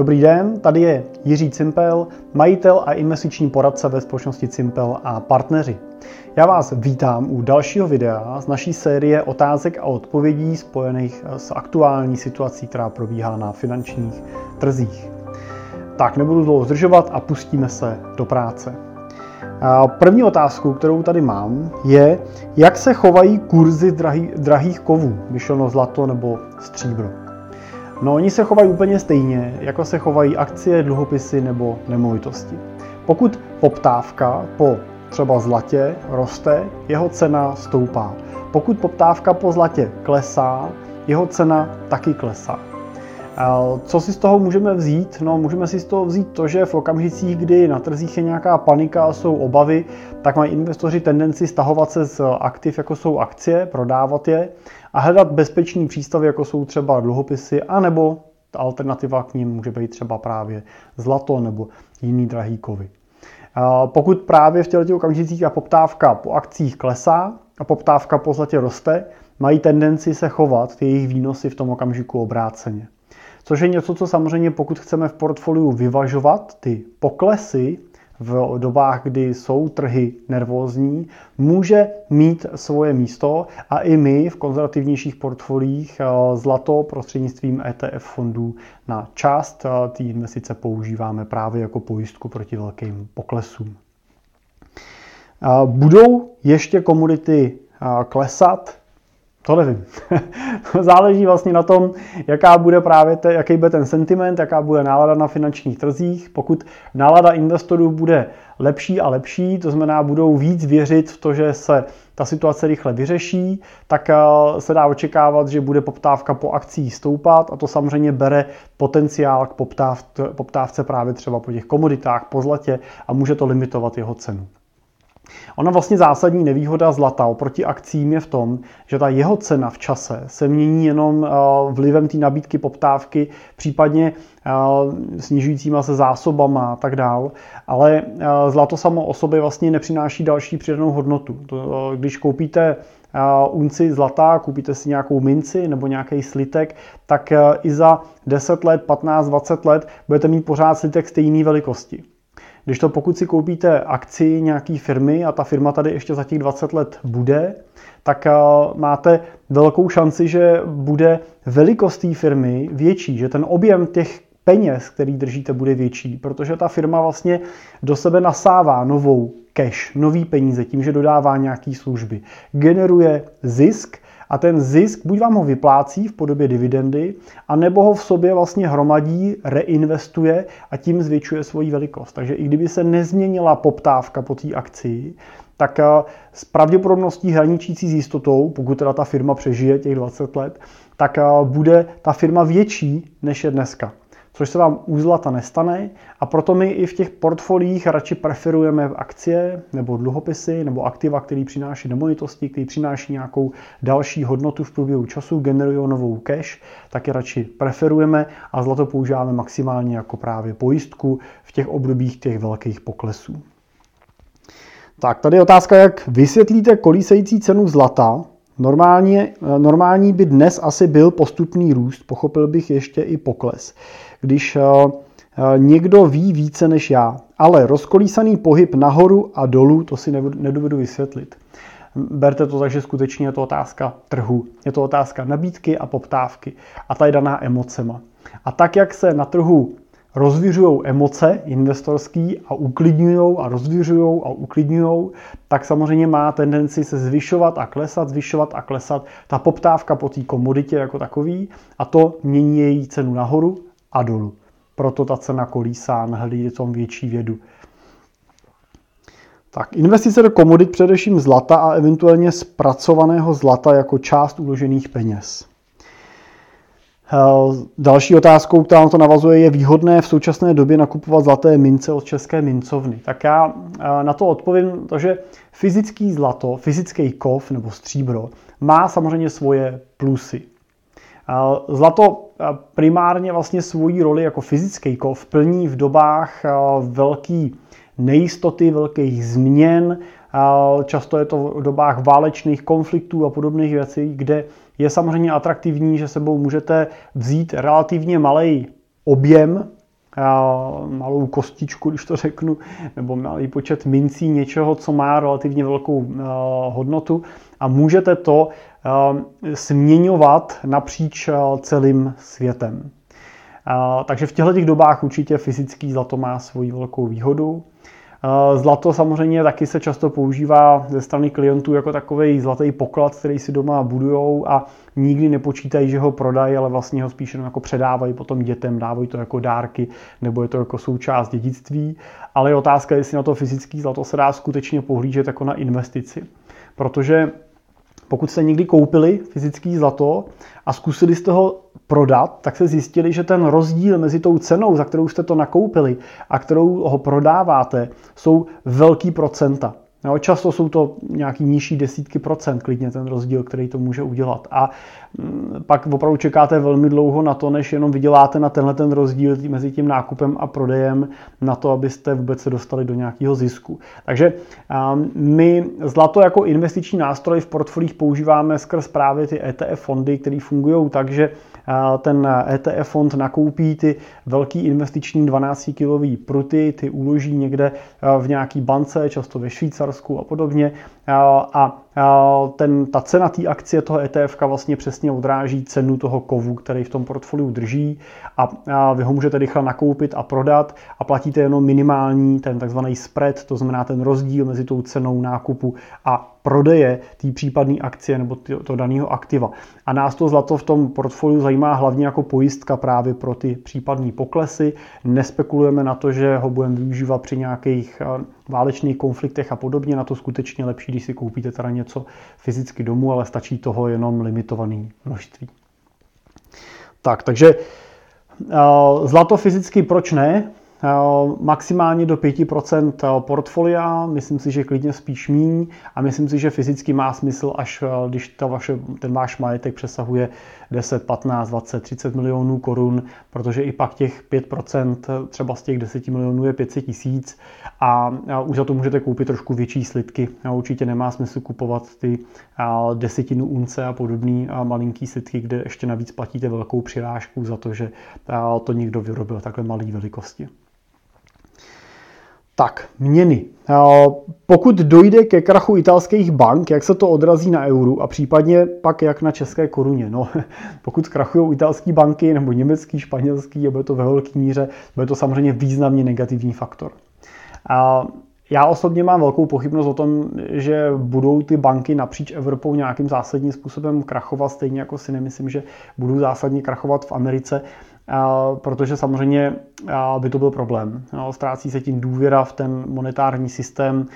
Dobrý den, tady je Jiří Cimpel, majitel a investiční poradce ve společnosti Cimpel a partneři. Já vás vítám u dalšího videa z naší série otázek a odpovědí spojených s aktuální situací, která probíhá na finančních trzích. Tak nebudu dlouho zdržovat a pustíme se do práce. První otázku, kterou tady mám, je, jak se chovají kurzy drahých kovů, myšleno zlato nebo stříbro. No oni se chovají úplně stejně, jako se chovají akcie, dluhopisy nebo nemovitosti. Pokud poptávka po třeba zlatě roste, jeho cena stoupá. Pokud poptávka po zlatě klesá, jeho cena taky klesá. Co si z toho můžeme vzít? No, můžeme si z toho vzít to, že v okamžicích, kdy na trzích je nějaká panika a jsou obavy, tak mají investoři tendenci stahovat se z aktiv, jako jsou akcie, prodávat je a hledat bezpečný přístavy, jako jsou třeba dluhopisy, anebo alternativa k ním může být třeba právě zlato nebo jiný drahý kovy. Pokud právě v těchto okamžicích a poptávka po akcích klesá a poptávka po zlatě roste, mají tendenci se chovat ty jejich výnosy v tom okamžiku obráceně. Což je něco, co samozřejmě pokud chceme v portfoliu vyvažovat, ty poklesy v dobách, kdy jsou trhy nervózní, může mít svoje místo a i my v konzervativnějších portfoliích eh, zlato prostřednictvím ETF fondů na část eh, té investice používáme právě jako pojistku proti velkým poklesům. Eh, budou ještě komodity klesat? To nevím. Záleží vlastně na tom, jaká bude právě te, jaký bude ten sentiment, jaká bude nálada na finančních trzích. Pokud nálada investorů bude lepší a lepší, to znamená, budou víc věřit v to, že se ta situace rychle vyřeší, tak eh, se dá očekávat, že bude poptávka po akcích stoupat a to samozřejmě bere potenciál k poptávce právě třeba po těch komoditách, po zlatě a může to limitovat jeho cenu. Ona vlastně zásadní nevýhoda zlata oproti akcím je v tom, že ta jeho cena v čase se mění jenom eh, vlivem té nabídky poptávky, případně eh, snižujícíma se zásobama a tak dál. Ale eh, zlato samo o sobě vlastně nepřináší další přidanou hodnotu. Když koupíte unci zlata, koupíte si nějakou minci nebo nějaký slitek, tak i za 10 let, 15, 20 let budete mít pořád slitek stejné velikosti. Když to pokud si koupíte akci nějaký firmy a ta firma tady ještě za těch 20 let bude, tak eh, máte velkou šanci, že bude velikost té firmy větší, že ten objem těch peněz, který držíte, bude větší, protože ta firma vlastně do sebe nasává novou cash, nový peníze tím, že dodává nějaké služby. Generuje zisk a ten zisk buď vám ho vyplácí v podobě dividendy, anebo ho v sobě vlastně hromadí, reinvestuje a tím zvětšuje svoji velikost. Takže i kdyby se nezměnila poptávka po té akci, tak eh, s pravděpodobností hraničící s jistotou, pokud teda ta firma přežije těch 20 let, tak eh, bude ta firma větší, než je dneska což se vám u zlata nestane a proto my i v těch portfoliích radši preferujeme akcie nebo dluhopisy nebo aktiva, které přináší nemovitosti, které přináší nějakou další hodnotu v průběhu času, generují novou cash, tak je radši preferujeme a zlato používáme maximálně jako právě pojistku v těch obdobích těch velkých poklesů. Tak, tady je otázka, jak vysvětlíte kolísející cenu zlata. Normálně, normální by dnes asi byl postupný růst, pochopil bych ještě i pokles když eh, eh, někdo ví více než já. Ale rozkolísaný pohyb nahoru a dolů, to si nedovedu vysvětlit. Berte to tak, že skutečně je to otázka trhu. Je to otázka nabídky a poptávky. A ta je daná emocema. A tak, jak se na trhu rozvířují emoce investorský a uklidňují a rozvířují a uklidňují, tak samozřejmě má tendenci se zvyšovat a klesat, zvyšovat a klesat ta poptávka po té komoditě jako takový a to mění její cenu nahoru a dolů. Proto ta cena kolísá, nahledí tom větší vědu. Tak, investice do komodit, především zlata a eventuálně zpracovaného zlata jako část uložených peněz. Eh, další otázkou, která na to navazuje, je výhodné v současné době nakupovat zlaté mince od České mincovny. Tak já eh, na to odpovím to, že fyzický zlato, fyzický kov nebo stříbro má samozřejmě svoje plusy. Zlato primárně vlastně svoji roli jako fyzický kov plní v dobách velký nejistoty, velkých změn, často je to v dobách válečných konfliktů a podobných věcí, kde je samozřejmě atraktivní, že sebou můžete vzít relativně malý objem malou kostičku, když to řeknu, nebo malý počet mincí něčeho, co má relativně velkou hodnotu a můžete to směňovat napříč celým světem. Takže v těchto dobách určitě fyzický zlato má svoji velkou výhodu. Zlato samozřejmě taky se často používá ze strany klientů jako takový zlatý poklad, který si doma budujou a nikdy nepočítají, že ho prodají, ale vlastně ho spíš jenom jako předávají potom dětem, dávají to jako dárky nebo je to jako součást dědictví. Ale je otázka, jestli na to fyzický zlato se dá skutečně pohlížet jako na investici. Protože pokud jste někdy koupili fyzický zlato a zkusili jste ho prodat, tak se zjistili, že ten rozdíl mezi tou cenou, za kterou jste to nakoupili a kterou ho prodáváte, jsou velký procenta. Jo, často jsou to nějaký nižší desítky procent, klidně ten rozdíl, který to může udělat. A mm, pak opravdu čekáte velmi dlouho na to, než jenom vyděláte na tenhle ten rozdíl mezi tím nákupem a prodejem, na to, abyste vůbec se dostali do nějakého zisku. Takže my zlato jako investiční nástroj v portfolích používáme skrz právě ty ETF fondy, které fungují tak, že ten ETF fond nakoupí ty velký investiční 12-kilový pruty, ty uloží někde v nějaký bance, často ve Švýcarsku a podobně. A ten, ta cena té akcie toho ETF vlastně přesně odráží cenu toho kovu, který v tom portfoliu drží. A vy ho můžete rychle nakoupit a prodat a platíte jenom minimální ten takzvaný spread, to znamená ten rozdíl mezi tou cenou nákupu a prodeje té případné akcie nebo to daného aktiva. A nás to zlato v tom portfoliu zajímá hlavně jako pojistka právě pro ty případné poklesy. Nespekulujeme na to, že ho budeme využívat při nějakých eh, válečných konfliktech a podobně. Na to skutečně lepší, když si koupíte teda něco fyzicky domů, ale stačí toho jenom limitovaný množství. Tak, takže eh, zlato fyzicky proč ne? Eh, maximálně do 5% eh, portfolia, myslím si, že klidně spíš míň a myslím si, že fyzicky má smysl, až eh, když ta vaše, ten váš majetek přesahuje 10, 15, 20, 30 milionů korun, protože i pak těch 5% třeba z těch 10 milionů je 500 tisíc a už za to můžete koupit trošku větší slidky. Určitě nemá smysl kupovat ty desetinu unce a podobný malinký slidky, kde ještě navíc platíte velkou přirážku za to, že to někdo vyrobil takhle malé velikosti. Tak, měny. Pokud dojde ke krachu italských bank, jak se to odrazí na euru a případně pak jak na české koruně? No, pokud zkrachují italské banky nebo německý, španělský, bude to ve velké míře, bude to samozřejmě významně negativní faktor. A já osobně mám velkou pochybnost o tom, že budou ty banky napříč Evropou nějakým zásadním způsobem krachovat, stejně jako si nemyslím, že budou zásadně krachovat v Americe protože samozřejmě by to byl problém. Ztrácí se tím důvěra v ten monetární systém,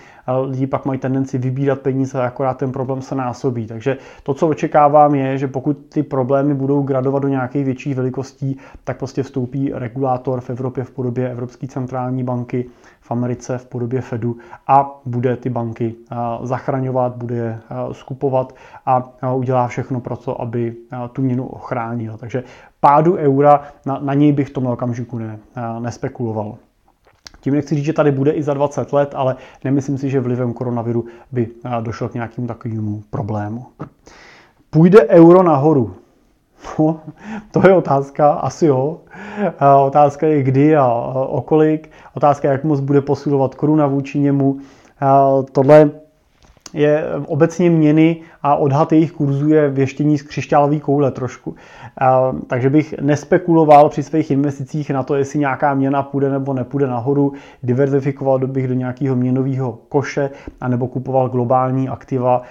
lidi pak mají tendenci vybírat peníze akorát ten problém se násobí. Takže to, co očekávám, je, že pokud ty problémy budou gradovat do nějakých větších velikostí, tak prostě vstoupí regulátor v Evropě v podobě Evropské centrální banky, v Americe v podobě Fedu a bude ty banky zachraňovat, bude je skupovat a udělá všechno pro to, aby tu měnu ochránil. Takže pádu eura, na, na něj bych v tomhle okamžiku ne, nespekuloval. Tím nechci říct, že tady bude i za 20 let, ale nemyslím si, že vlivem koronaviru by došlo k nějakému takovému problému. Půjde euro nahoru? No, to je otázka, asi jo. Otázka je kdy a okolik. Otázka jak moc bude posilovat koruna vůči němu. Tohle je obecně měny a odhad jejich kurzů je věštění z křišťálové koule trošku. Takže bych nespekuloval při svých investicích na to, jestli nějaká měna půjde nebo nepůjde nahoru, diverzifikoval bych do nějakého měnového koše anebo kupoval globální aktiva,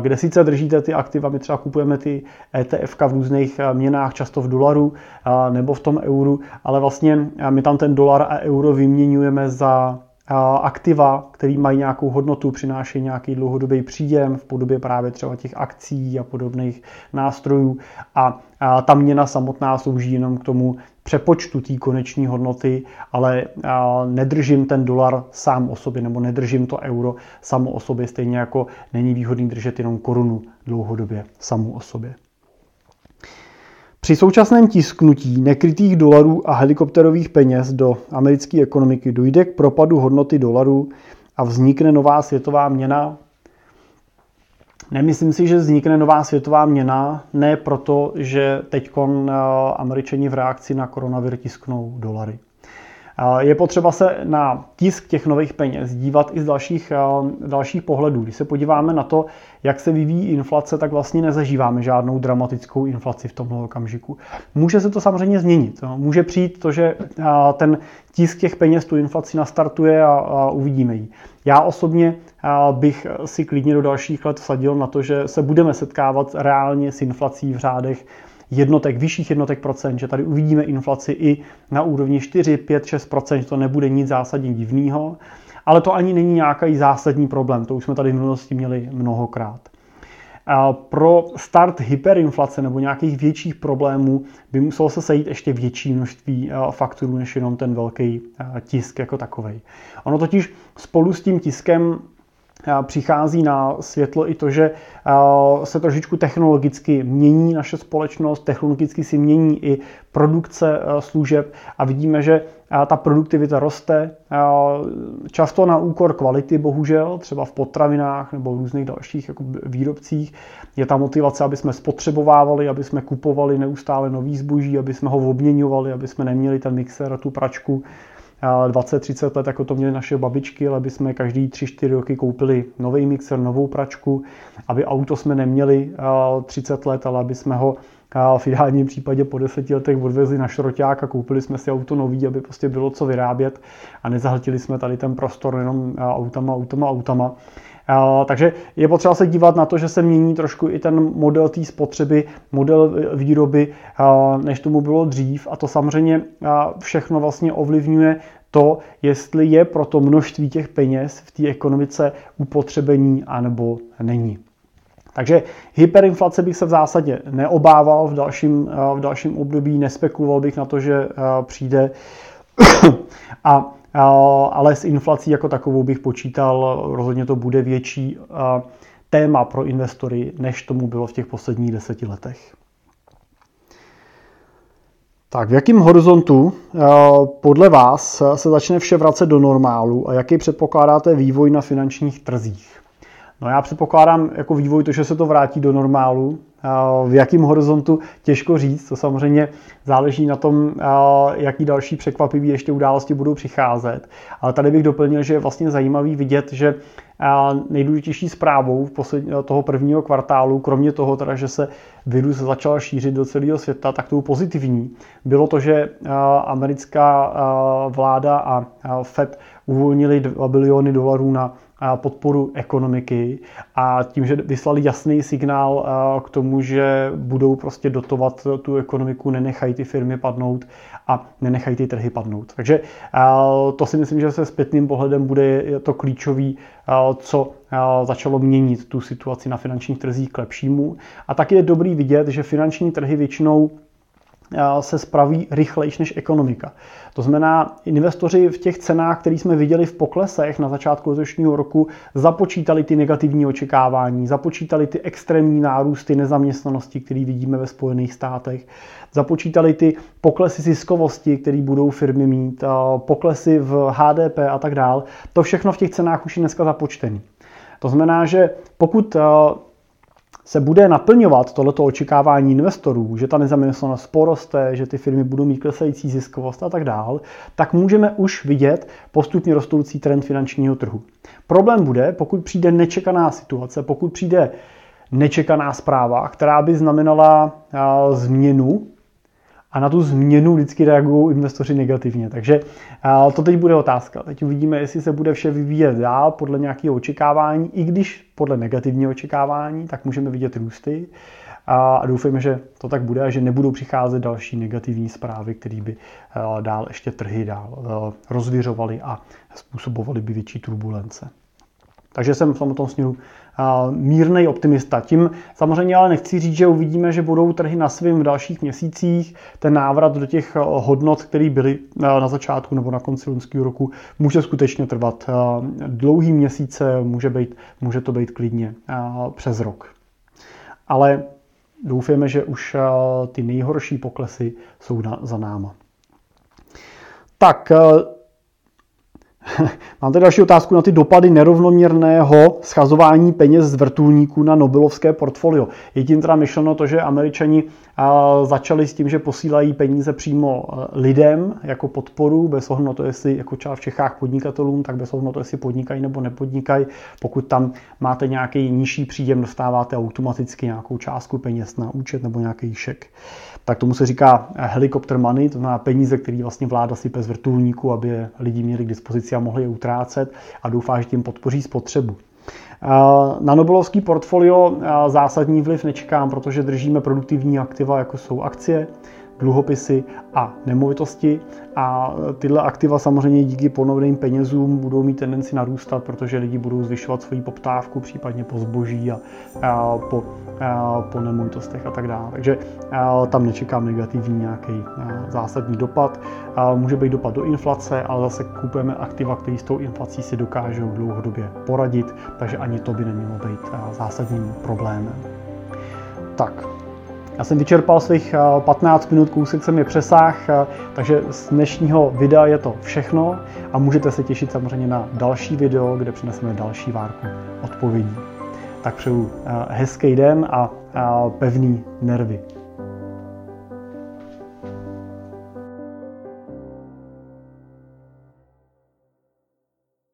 kde sice držíte ty aktiva, my třeba kupujeme ty ETF v různých měnách, často v dolaru nebo v tom euru, ale vlastně my tam ten dolar a euro vyměňujeme za aktiva, které mají nějakou hodnotu, přinášejí nějaký dlouhodobý příjem v podobě právě třeba těch akcí a podobných nástrojů a, ta měna samotná slouží jenom k tomu přepočtu té koneční hodnoty, ale nedržím ten dolar sám o sobě nebo nedržím to euro samo o sobě, stejně jako není výhodný držet jenom korunu dlouhodobě samou o sobě. Při současném tisknutí nekrytých dolarů a helikopterových peněz do americké ekonomiky dojde k propadu hodnoty dolarů a vznikne nová světová měna. Nemyslím si, že vznikne nová světová měna, ne proto, že teď eh, američani v reakci na koronavir tisknou dolary. Je potřeba se na tisk těch nových peněz dívat i z dalších, dalších pohledů. Když se podíváme na to, jak se vyvíjí inflace, tak vlastně nezažíváme žádnou dramatickou inflaci v tomhle okamžiku. Může se to samozřejmě změnit. Může přijít to, že ten tisk těch peněz tu inflaci nastartuje a uvidíme ji. Já osobně bych si klidně do dalších let vsadil na to, že se budeme setkávat reálně s inflací v řádech jednotek, vyšších jednotek procent, že tady uvidíme inflaci i na úrovni 4, 5, 6 procent, to nebude nic zásadně divného, ale to ani není nějaký zásadní problém, to už jsme tady v minulosti měli mnohokrát. Pro start hyperinflace nebo nějakých větších problémů by muselo se sejít ještě větší množství faktorů než jenom ten velký tisk jako takový. Ono totiž spolu s tím tiskem přichází na světlo i to, že se trošičku technologicky mění naše společnost, technologicky si mění i produkce služeb a vidíme, že ta produktivita roste často na úkor kvality, bohužel, třeba v potravinách nebo v různých dalších jako výrobcích. Je ta motivace, aby jsme spotřebovávali, aby jsme kupovali neustále nový zboží, aby jsme ho obměňovali, aby jsme neměli ten mixer a tu pračku 20-30 let, jako to měly naše babičky, ale aby jsme každý 3-4 roky koupili nový mixer, novou pračku, aby auto jsme neměli 30 let, ale aby jsme ho v ideálním případě po deseti letech odvezli na šroťák a koupili jsme si auto nový, aby prostě bylo co vyrábět a nezahltili jsme tady ten prostor jenom autama, autama, autama. Takže je potřeba se dívat na to, že se mění trošku i ten model té spotřeby, model výroby, než tomu bylo dřív. A to samozřejmě všechno vlastně ovlivňuje to, jestli je pro to množství těch peněz v té ekonomice upotřebení anebo není. Takže hyperinflace bych se v zásadě neobával v dalším, v dalším období, nespekuloval bych na to, že přijde. A ale s inflací jako takovou bych počítal, rozhodně to bude větší téma pro investory, než tomu bylo v těch posledních deseti letech. Tak v jakém horizontu podle vás se začne vše vracet do normálu a jaký předpokládáte vývoj na finančních trzích? No já předpokládám jako vývoj to, že se to vrátí do normálu. V jakém horizontu těžko říct, to samozřejmě záleží na tom, jaký další překvapivý ještě události budou přicházet. Ale tady bych doplnil, že je vlastně zajímavý vidět, že nejdůležitější zprávou toho prvního kvartálu, kromě toho, teda, že se virus začal šířit do celého světa, tak tou pozitivní bylo to, že americká vláda a Fed uvolnili 2 biliony dolarů na podporu ekonomiky a tím, že vyslali jasný signál k tomu, že budou prostě dotovat tu ekonomiku, nenechají ty firmy padnout a nenechají ty trhy padnout. Takže to si myslím, že se zpětným pohledem bude to klíčový, co začalo měnit tu situaci na finančních trzích k lepšímu. A taky je dobrý vidět, že finanční trhy většinou se spraví rychlejš než ekonomika. To znamená, investoři v těch cenách, které jsme viděli v poklesech na začátku letošního roku, započítali ty negativní očekávání, započítali ty extrémní nárůsty nezaměstnanosti, které vidíme ve Spojených státech, započítali ty poklesy ziskovosti, které budou firmy mít, poklesy v HDP a tak dál. To všechno v těch cenách už je dneska započtený. To znamená, že pokud se bude naplňovat tohleto očekávání investorů, že ta nezaměstnanost poroste, že ty firmy budou mít klesající ziskovost a tak dál, tak můžeme už vidět postupně rostoucí trend finančního trhu. Problém bude, pokud přijde nečekaná situace, pokud přijde nečekaná zpráva, která by znamenala změnu a na tu změnu vždycky reagují investoři negativně. Takže to teď bude otázka. Teď uvidíme, jestli se bude vše vyvíjet dál podle nějakého očekávání, i když podle negativního očekávání, tak můžeme vidět růsty. A doufejme, že to tak bude a že nebudou přicházet další negativní zprávy, které by dál ještě trhy dál rozvěřovaly a způsobovaly by větší turbulence. Takže jsem v tomto směru mírný optimista. Tím samozřejmě ale nechci říct, že uvidíme, že budou trhy na svým v dalších měsících. Ten návrat do těch hodnot, které byly na začátku nebo na konci loňského roku, může skutečně trvat dlouhý měsíce, může, být, může to být klidně přes rok. Ale doufejme, že už ty nejhorší poklesy jsou za náma. Tak, Mám tady další otázku na ty dopady nerovnoměrného schazování peněz z vrtulníků na Nobelovské portfolio. Je tím teda myšleno to, že američani začali s tím, že posílají peníze přímo lidem jako podporu, bez ohledu na to, jestli jako třeba v Čechách podnikatelům, tak bez ohledu na to, jestli podnikají nebo nepodnikají. Pokud tam máte nějaký nižší příjem, dostáváte automaticky nějakou částku peněz na účet nebo nějaký šek. Tak tomu se říká helikopter money, to znamená peníze, které vlastně vláda sype z vrtulníku, aby je lidi měli k dispozici a mohli je utrácet a doufá, že tím podpoří spotřebu. Na Nobelovský portfolio zásadní vliv nečekám, protože držíme produktivní aktiva, jako jsou akcie, dluhopisy a nemovitosti. A tyhle aktiva samozřejmě díky ponovným penězům budou mít tendenci narůstat, protože lidi budou zvyšovat svoji poptávku, případně po zboží a, a po, a, po nemovitostech a tak dále. Takže a, tam nečekám negativní nějaký zásadní dopad. A, může být dopad do inflace, ale zase kupujeme aktiva, které s tou inflací si dokážou dlouhodobě poradit, takže ani to by nemělo být zásadním problémem. Tak, já jsem vyčerpal svých 15 eh, minut, kousek jsem je přesáh, eh, takže z dnešního videa je to všechno a můžete se těšit samozřejmě na další video, kde přineseme další várku odpovědí. Tak přeju eh, hezký den a pevný nervy.